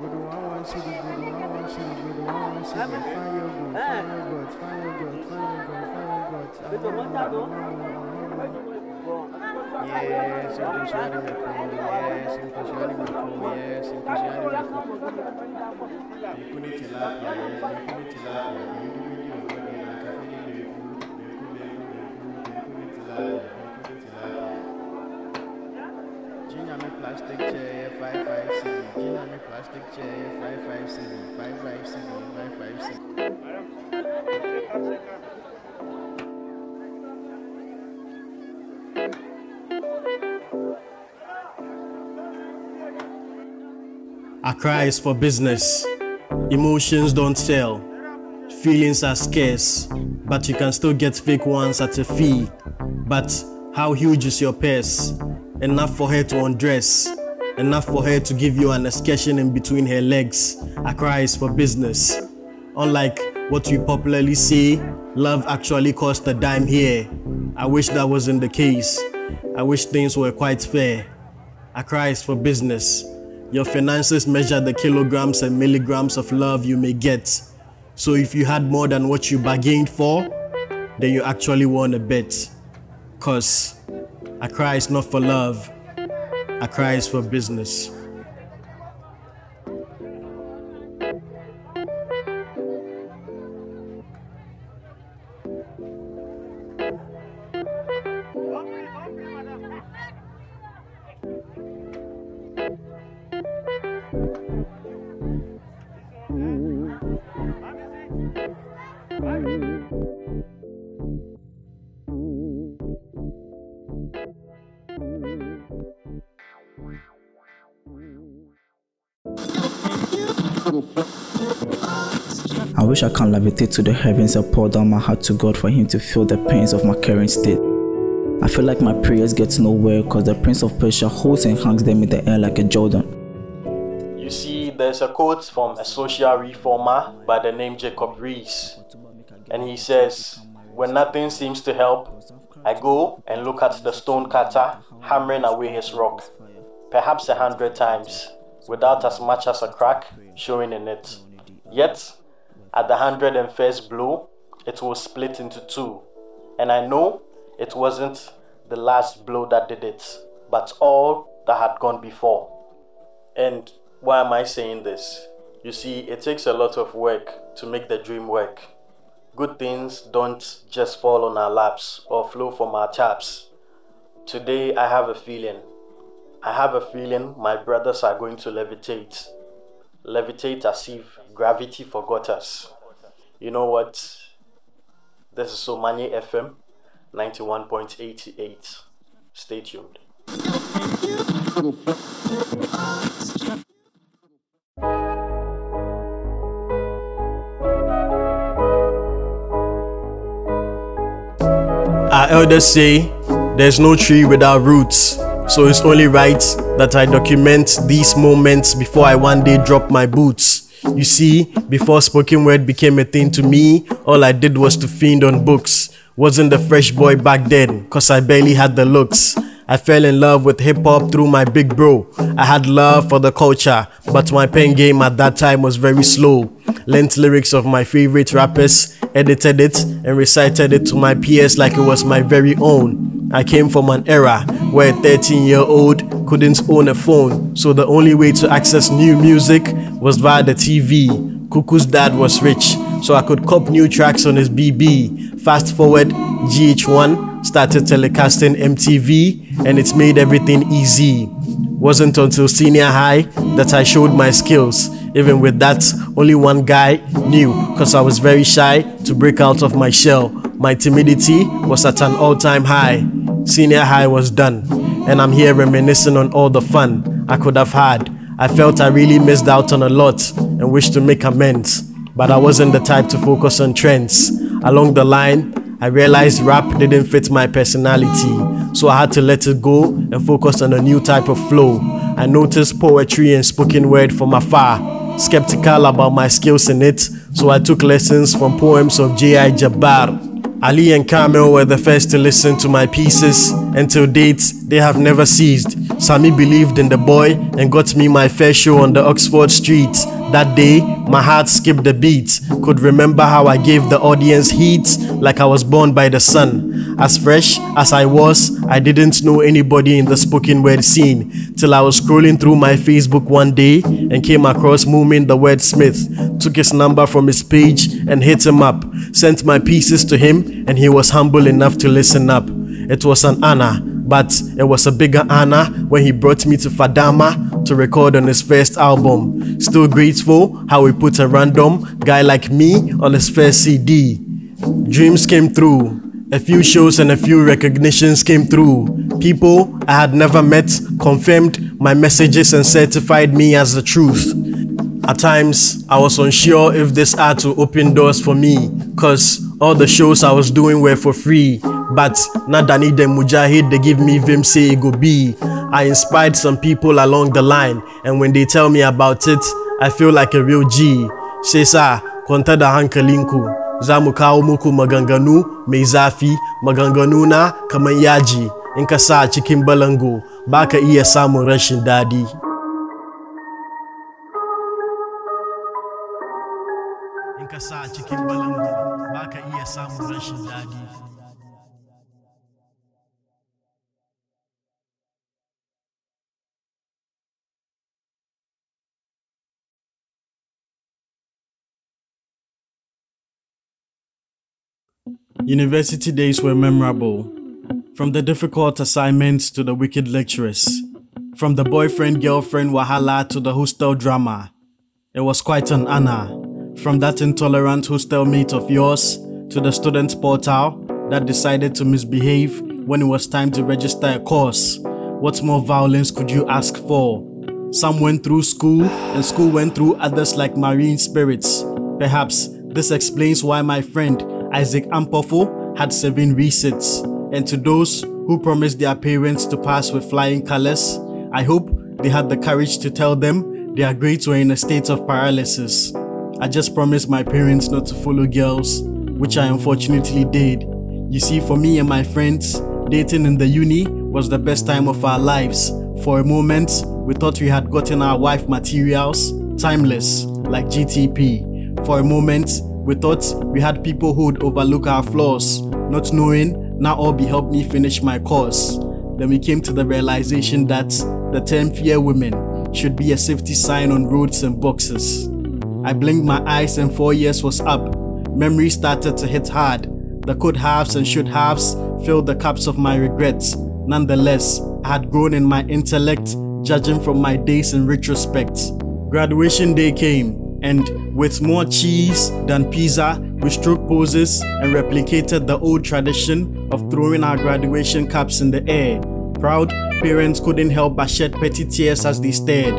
guru, I want you to guru, I want you to guru, I want you to find your guru, find your God, find your God, find your God, find your God. Yes, inclusione mi come, yes, inclusione mi come, yes, inclusione You're not cuni tilapia, yes, mi cuni tilapia, mi cuni tilapia, You're not Junior, me plastic chair, 556 plastic chair, five five city, five five city, five five city. Accra is for business. Emotions don't sell. Feelings are scarce, but you can still get fake ones at a fee. But how huge is your purse? Enough for her to undress. Enough for her to give you an excursion in between her legs. Accra is for business. Unlike what we popularly say, love actually cost a dime here. I wish that wasn't the case. I wish things were quite fair. Accra is for business. Your finances measure the kilograms and milligrams of love you may get. So if you had more than what you bargained for, then you actually won a bet. Cause Accra is not for love, Accra is for business. I wish I can levitate to the heavens and pour down my heart to God for Him to feel the pains of my current state. I feel like my prayers get nowhere because the Prince of Persia holds and hangs them in the air like a Jordan. You see, there's a quote from a social reformer by the name Jacob Riis, and he says, When nothing seems to help, I go and look at the stone cutter hammering away his rock, perhaps a hundred times, without as much as a crack showing in it. Yet, at the hundred and first blow, it was split into two, and I know it wasn't the last blow that did it, but all that had gone before. And why am I saying this? You see, it takes a lot of work to make the dream work. Good things don't just fall on our laps or flow from our taps. Today, I have a feeling. I have a feeling my brothers are going to levitate. Levitate as if gravity forgot us. You know what? This is Somanye FM 91.88. Stay tuned. Our elders say there's no tree without roots, so it's only right that I document these moments before I one day drop my boots. You see, before spoken word became a thing to me, all I did was to fiend on books. Wasn't the fresh boy back then, cause I barely had the looks. I fell in love with hip hop through my big bro. I had love for the culture, but my pen game at that time was very slow. Lent lyrics of my favorite rappers, edited it, and recited it to my peers like it was my very own. I came from an era where a 13 year old couldn't own a phone, so the only way to access new music was via the TV. Kuku's dad was rich, so I could cop new tracks on his BB. Fast forward, GH1 started telecasting MTV, and it's made everything easy. Wasn't until senior high that I showed my skills. Even with that, only one guy knew, cause I was very shy to break out of my shell. My timidity was at an all time high. Senior high was done, and I'm here reminiscing on all the fun I could have had. I felt I really missed out on a lot and wished to make amends, but I wasn't the type to focus on trends. Along the line, I realized rap didn't fit my personality, so I had to let it go and focus on a new type of flow. I noticed poetry and spoken word from afar, skeptical about my skills in it, so I took lessons from poems of J.I. Jabbar. Ali and Kamel were the first to listen to my pieces, and till date, they have never ceased Sami believed in the boy and got me my fair show on the Oxford streets. That day, my heart skipped a beat. Could remember how I gave the audience heat like I was born by the sun. As fresh as I was, I didn't know anybody in the spoken word scene till I was scrolling through my Facebook one day and came across Moomin the wordsmith. Took his number from his page and hit him up. Sent my pieces to him and he was humble enough to listen up. It was an honor, but it was a bigger honor when he brought me to Fadama to record on his first album. Still grateful how he put a random guy like me on his first CD. Dreams came through. A few shows and a few recognitions came through. People I had never met confirmed my messages and certified me as the truth. At times, I was unsure if this had to open doors for me, cause all the shows I was doing were for free. But Nadani the Mujahid, they give me Vim say go be. I inspired some people along the line, and when they tell me about it, I feel like a real G. Shesa, kwanta da hankalinku, za mu kawo muku maganganu mai zafi, maganganu na kamar yaji, in balango, ba ka iya samun rashin. University days were memorable. From the difficult assignments to the wicked lecturers. From the boyfriend girlfriend wahala to the hostel drama. It was quite an honor. From that intolerant hostel mate of yours to the student portal that decided to misbehave when it was time to register a course. What more violence could you ask for? Some went through school and school went through others like marine spirits. Perhaps this explains why my friend Isaac Ampofo had seven resets. And to those who promised their parents to pass with flying colors, I hope they had the courage to tell them their grades were in a state of paralysis. I just promised my parents not to follow girls, which I unfortunately did. You see, for me and my friends, dating in the uni was the best time of our lives. For a moment, we thought we had gotten our wife materials, timeless, like GTP. For a moment, we thought we had people who would overlook our flaws, not knowing now all be helped me finish my course. Then we came to the realization that the term fear women should be a safety sign on roads and boxes. I blinked my eyes and four years was up. Memory started to hit hard. The could haves and should haves filled the cups of my regrets. Nonetheless, I had grown in my intellect, judging from my days in retrospect. Graduation day came, and with more cheese than pizza, we struck poses and replicated the old tradition of throwing our graduation caps in the air. Proud parents couldn't help but shed petty tears as they stared.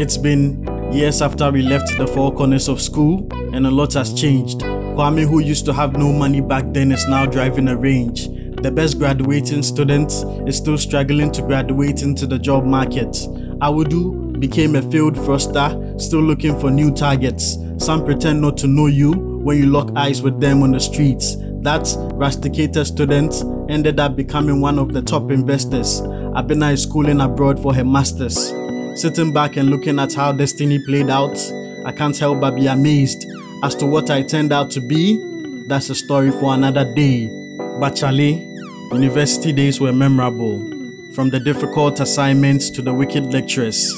It's been years after we left the four corners of school, and a lot has changed. Kwame, who used to have no money back then, is now driving a range. The best graduating student is still struggling to graduate into the job market. Awudu became a failed froster, still looking for new targets. Some pretend not to know you when you lock eyes with them on the streets. That rusticated student ended up becoming one of the top investors. Abena is schooling abroad for her masters. Sitting back and looking at how destiny played out, I can't help but be amazed as to what I turned out to be. That's a story for another day. But Charlie, university days were memorable. From the difficult assignments to the wicked lecturers,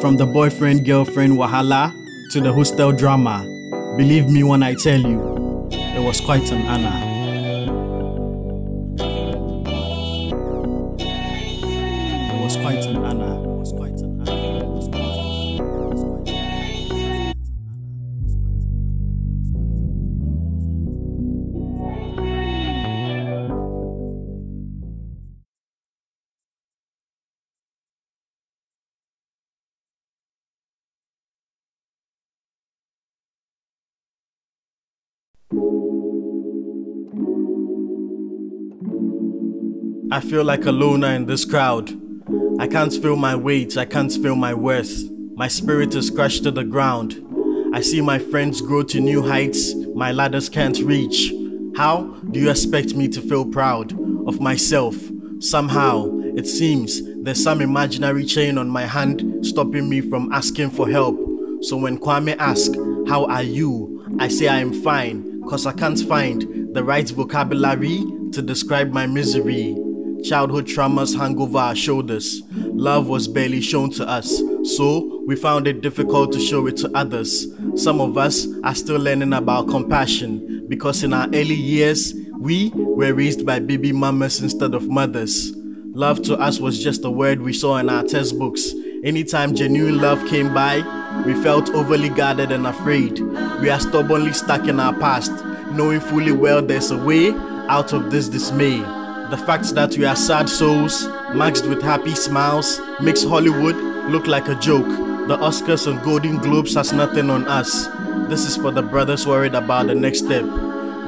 from the boyfriend girlfriend wahala to the hostel drama. Believe me when I tell you, it was quite an honor. I feel like a loner in this crowd. I can't feel my weight, I can't feel my worth. My spirit is crushed to the ground. I see my friends grow to new heights my ladders can't reach. How do you expect me to feel proud of myself? Somehow, it seems There's some imaginary chain on my hand stopping me from asking for help. So when Kwame asks, How are you? I say I am fine, cause I can't find the right vocabulary to describe my misery. Childhood traumas hang over our shoulders. Love was barely shown to us, so we found it difficult to show it to others. Some of us are still learning about compassion because in our early years, we were raised by baby mamas instead of mothers. Love to us was just a word we saw in our textbooks. Anytime genuine love came by, we felt overly guarded and afraid. We are stubbornly stuck in our past, knowing fully well there's a way out of this dismay. The fact that we are sad souls, maxed with happy smiles, makes Hollywood look like a joke. The Oscars and Golden Globes has nothing on us. This is for the brothers worried about the next step.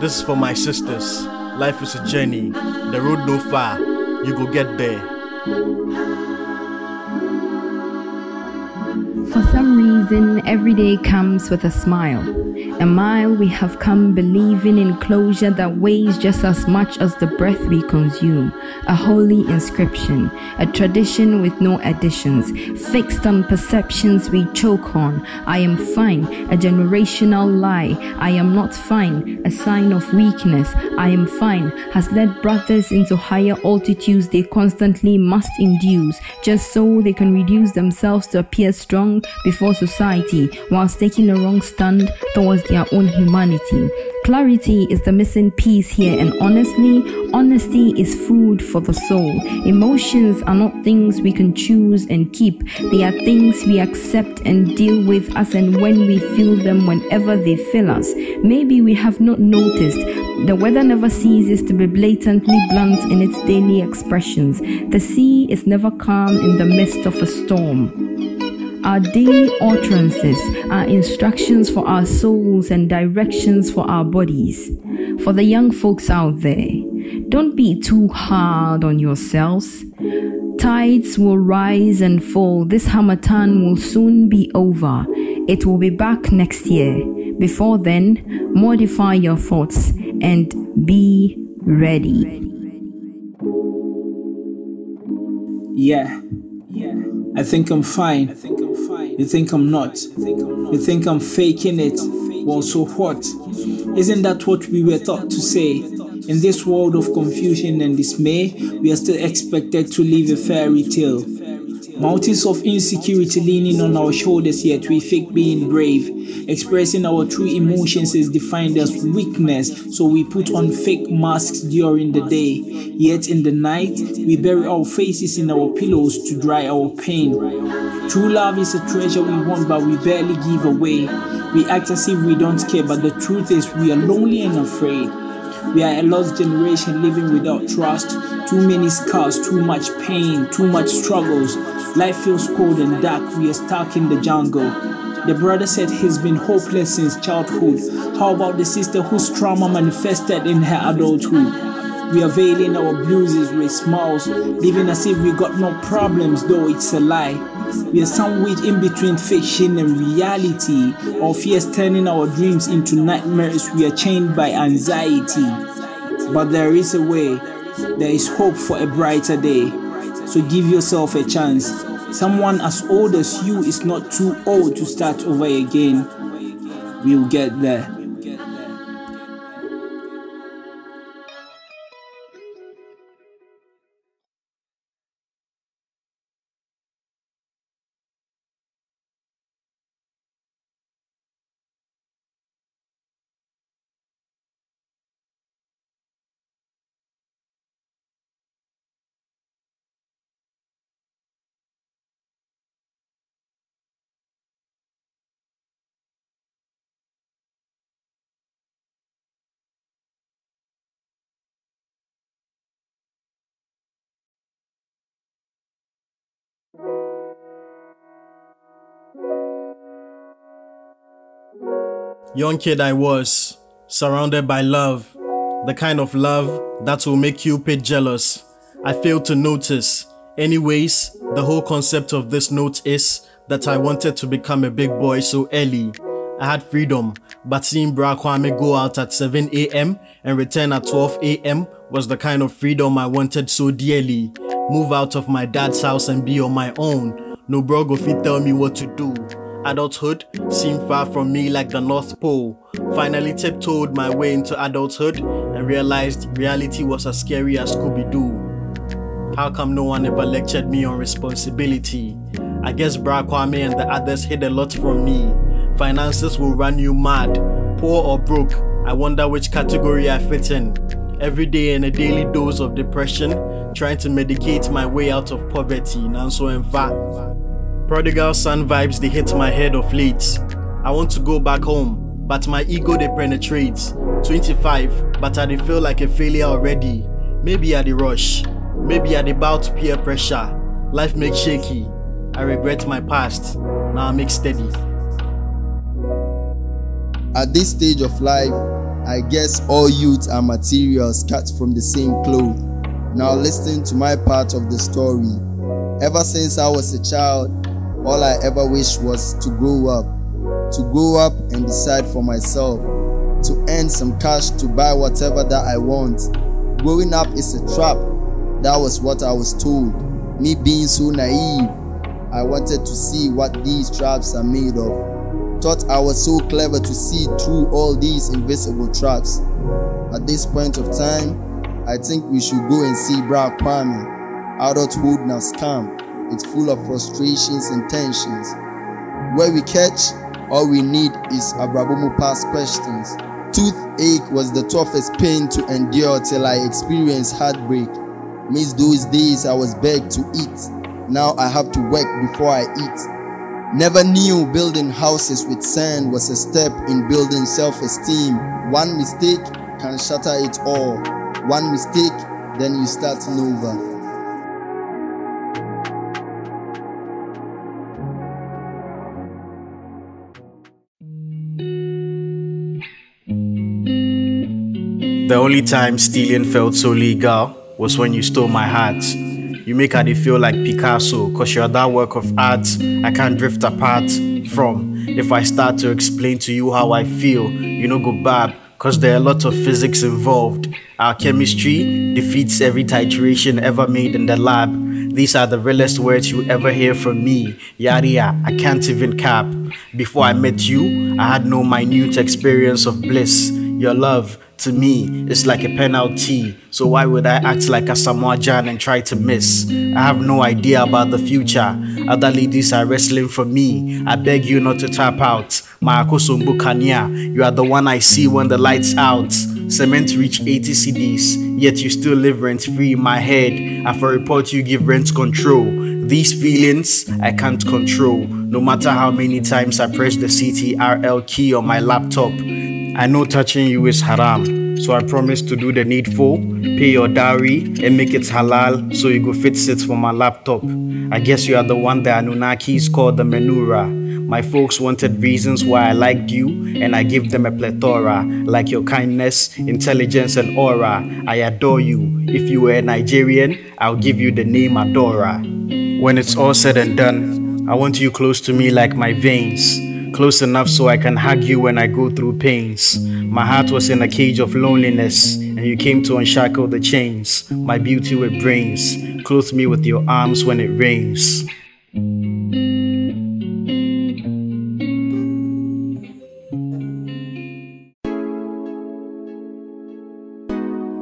This is for my sisters. Life is a journey. The road no far. You go get there. For some reason, every day comes with a smile. A mile we have come believing in closure that weighs just as much as the breath we consume. A holy inscription, a tradition with no additions, fixed on perceptions we choke on. I am fine, a generational lie. I am not fine, a sign of weakness. I am fine has led brothers into higher altitudes they constantly must induce, just so they can reduce themselves to appear strong before society whilst taking a wrong stand towards their own humanity. Clarity is the missing piece here, and honestly, honesty is food for the soul. Emotions are not things we can choose and keep, they are things we accept and deal with as and when we feel them whenever they fill us. Maybe we have not noticed. The weather never ceases to be blatantly blunt in its daily expressions. The sea is never calm in the midst of a storm. Our daily utterances are instructions for our souls and directions for our bodies. For the young folks out there, don't be too hard on yourselves. Tides will rise and fall. This Harmattan will soon be over. It will be back next year. Before then, modify your thoughts and be ready. Yeah. Yeah. I think I'm fine. I think. You think I'm not. You think I'm faking it. Well, so what? Isn't that what we were taught to say? In this world of confusion and dismay, we are still expected to live a fairy tale. Mountains of insecurity leaning on our shoulders, yet we fake being brave. Expressing our true emotions is defined as weakness, so we put on fake masks during the day. Yet in the night, we bury our faces in our pillows to dry our pain. True love is a treasure we want, but we barely give away. We act as if we don't care, but the truth is we are lonely and afraid. We are a lost generation living without trust. Too many scars, too much pain, too much struggles. Life feels cold and dark. We are stuck in the jungle. The brother said he's been hopeless since childhood. How about the sister whose trauma manifested in her adulthood? We are veiling our bruises with smiles, living as if we got no problems, though it's a lie. We are sandwiched in between fiction and reality. Our fears turning our dreams into nightmares. We are chained by anxiety. But there is a way. There is hope for a brighter day. So give yourself a chance. Someone as old as you is not too old to start over again. We'll get there. Young kid I was, surrounded by love, the kind of love that will make Cupid jealous. I failed to notice. Anyways, the whole concept of this note is that I wanted to become a big boy so early. I had freedom, but seeing Bra Kwame go out at 7 a.m. and return at 12 a.m. was the kind of freedom I wanted so dearly. move out of my dad's house and be on my own. No bro go fit tell me what to do. Adulthood seemed far from me like the North Pole. Finally tiptoed my way into adulthood and realized reality was as scary as Scooby Doo. How come no one ever lectured me on responsibility? I guess Bra Kwame and the others hid a lot from me. Finances will run you mad. Poor or broke, I wonder which category I fit in. Every day in a daily dose of depression, trying to medicate my way out of poverty. Nanso and fact. Prodigal son vibes they hit my head of late. I want to go back home, but my ego they penetrate. 25, but I dey feel like a failure already. Maybe I the rush, maybe the bow to peer pressure. Life makes shaky. I regret my past. Now I make steady. At this stage of life, I guess all youths are materials cut from the same cloth. Now listen to my part of the story. Ever since I was a child, all I ever wished was to grow up, to grow up and decide for myself, to earn some cash to buy whatever that I want. Growing up is a trap. That was what I was told. Me being so naive, I wanted to see what these traps are made of. Thought I was so clever to see through all these invisible traps. At this point of time, I think we should go and see Bra Kwame. Adulthood now scam. It's full of frustrations and tensions. Where we catch, all we need is Abrabomu past questions. Toothache was the toughest pain to endure till I experienced heartbreak. Miss those days I was begged to eat. Now I have to work before I eat. Never knew building houses with sand was a step in building self esteem. One mistake can shatter it all. One mistake, then you start over. The only time stealing felt so legal was when you stole my heart. You make Adi feel like Picasso, cause you're that work of art I can't drift apart from. If I start to explain to you how I feel, you know go bad, cause there are a lot of physics involved. Our chemistry defeats every titration ever made in the lab. These are the realest words you ever hear from me. Yaria, I can't even cap. Before I met you, I had no minute experience of bliss. Your love, to me, it's like a penalty. So why would I act like Asamoah Gyan and try to miss? I have no idea about the future. Other ladies are wrestling for me. I beg you not to tap out. Maakosombu Kania, you are the one I see when the lights out. Cement reach 80 cedis, yet you still live rent free in my head. After report, you give rent control. These feelings I can't control. No matter how many times I press the CTRL key on my laptop, I know touching you is haram, so I promise to do the needful, pay your dowry, and make it halal so you go fit sit for my laptop. I guess you are the one that Anunnakis called the Menura. My folks wanted reasons why I liked you, and I give them a plethora, like your kindness, intelligence, and aura. I adore you. If you were a Nigerian, I'll give you the name Adora. When it's all said and done, I want you close to me like my veins. Close enough so I can hug you when I go through pains. My heart was in a cage of loneliness, and you came to unshackle the chains. My beauty with brains, clothe me with your arms when it rains.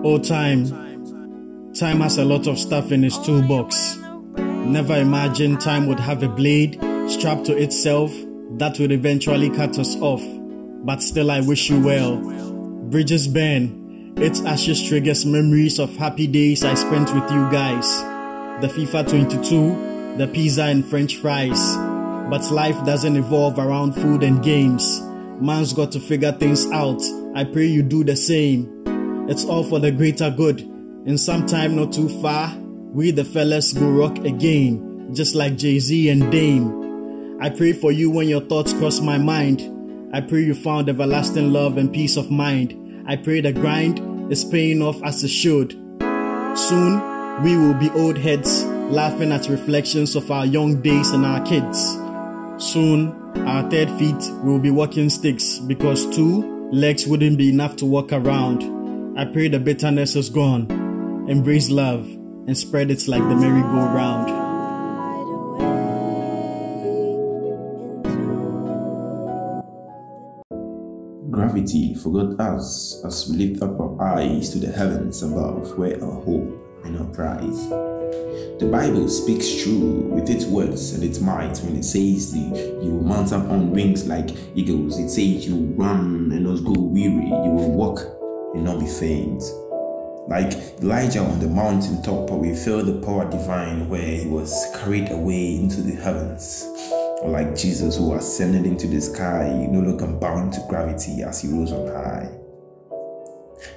Oh, time. Time has a lot of stuff in its toolbox. Never imagined time would have a blade strapped to itself that would eventually cut us off. But still, I wish you well. Bridges burn. Its ashes triggers memories of happy days I spent with you guys. The FIFA 22, the pizza and french fries. But life doesn't evolve around food and games. Man's got to figure things out. I pray you do the same. It's all for the greater good. In some time not too far, we the fellas go rock again, just like Jay-Z and Dame. I pray for you when your thoughts cross my mind. I pray you found everlasting love and peace of mind. I pray the grind is paying off as it should. Soon, we will be old heads, laughing at reflections of our young days and our kids. Soon, our third feet will be walking sticks because two legs wouldn't be enough to walk around. I pray the bitterness is gone. Embrace love and spread it like the merry-go-round. Gravity forgot us as we lift up our eyes to the heavens above, where our hope and our prize. The Bible speaks true with its words and its might when it says the, you will mount up on wings like eagles. It says you will run and not go weary. You will walk and not be faint. Like Elijah on the mountain top, we feel the power divine where he was carried away into the heavens. Like Jesus who ascended into the sky, no longer bound to gravity as he rose on high.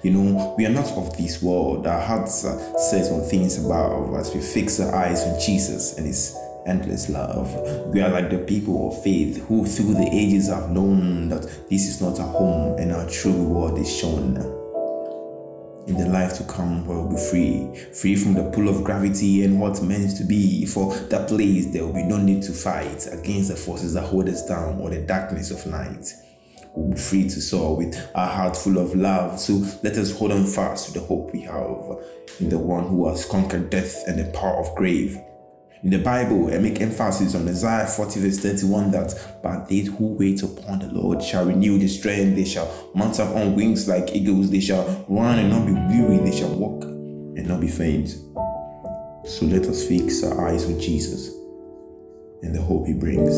You know, we are not of this world. Our hearts are set on things above as we fix our eyes on Jesus and His endless love. We are like the people of faith who, through the ages, have known that this is not our home and our true reward is shown. In the life to come, we'll be free, free from the pull of gravity and what's meant to be. For that place, there will be no need to fight against the forces that hold us down or the darkness of night we'll be free to soar with our heart full of love. So let us hold on fast to the hope we have in the one who has conquered death and the power of grave. In the Bible, I make emphasis on Isaiah 40 verse 31 that, But they who wait upon the Lord shall renew their strength, they shall mount up on wings like eagles, they shall run and not be weary, they shall walk and not be faint. So let us fix our eyes on Jesus and the hope he brings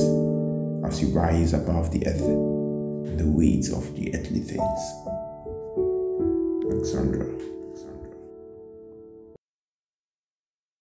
as we rise above the earth and the weight of the earthly things. Alexandra.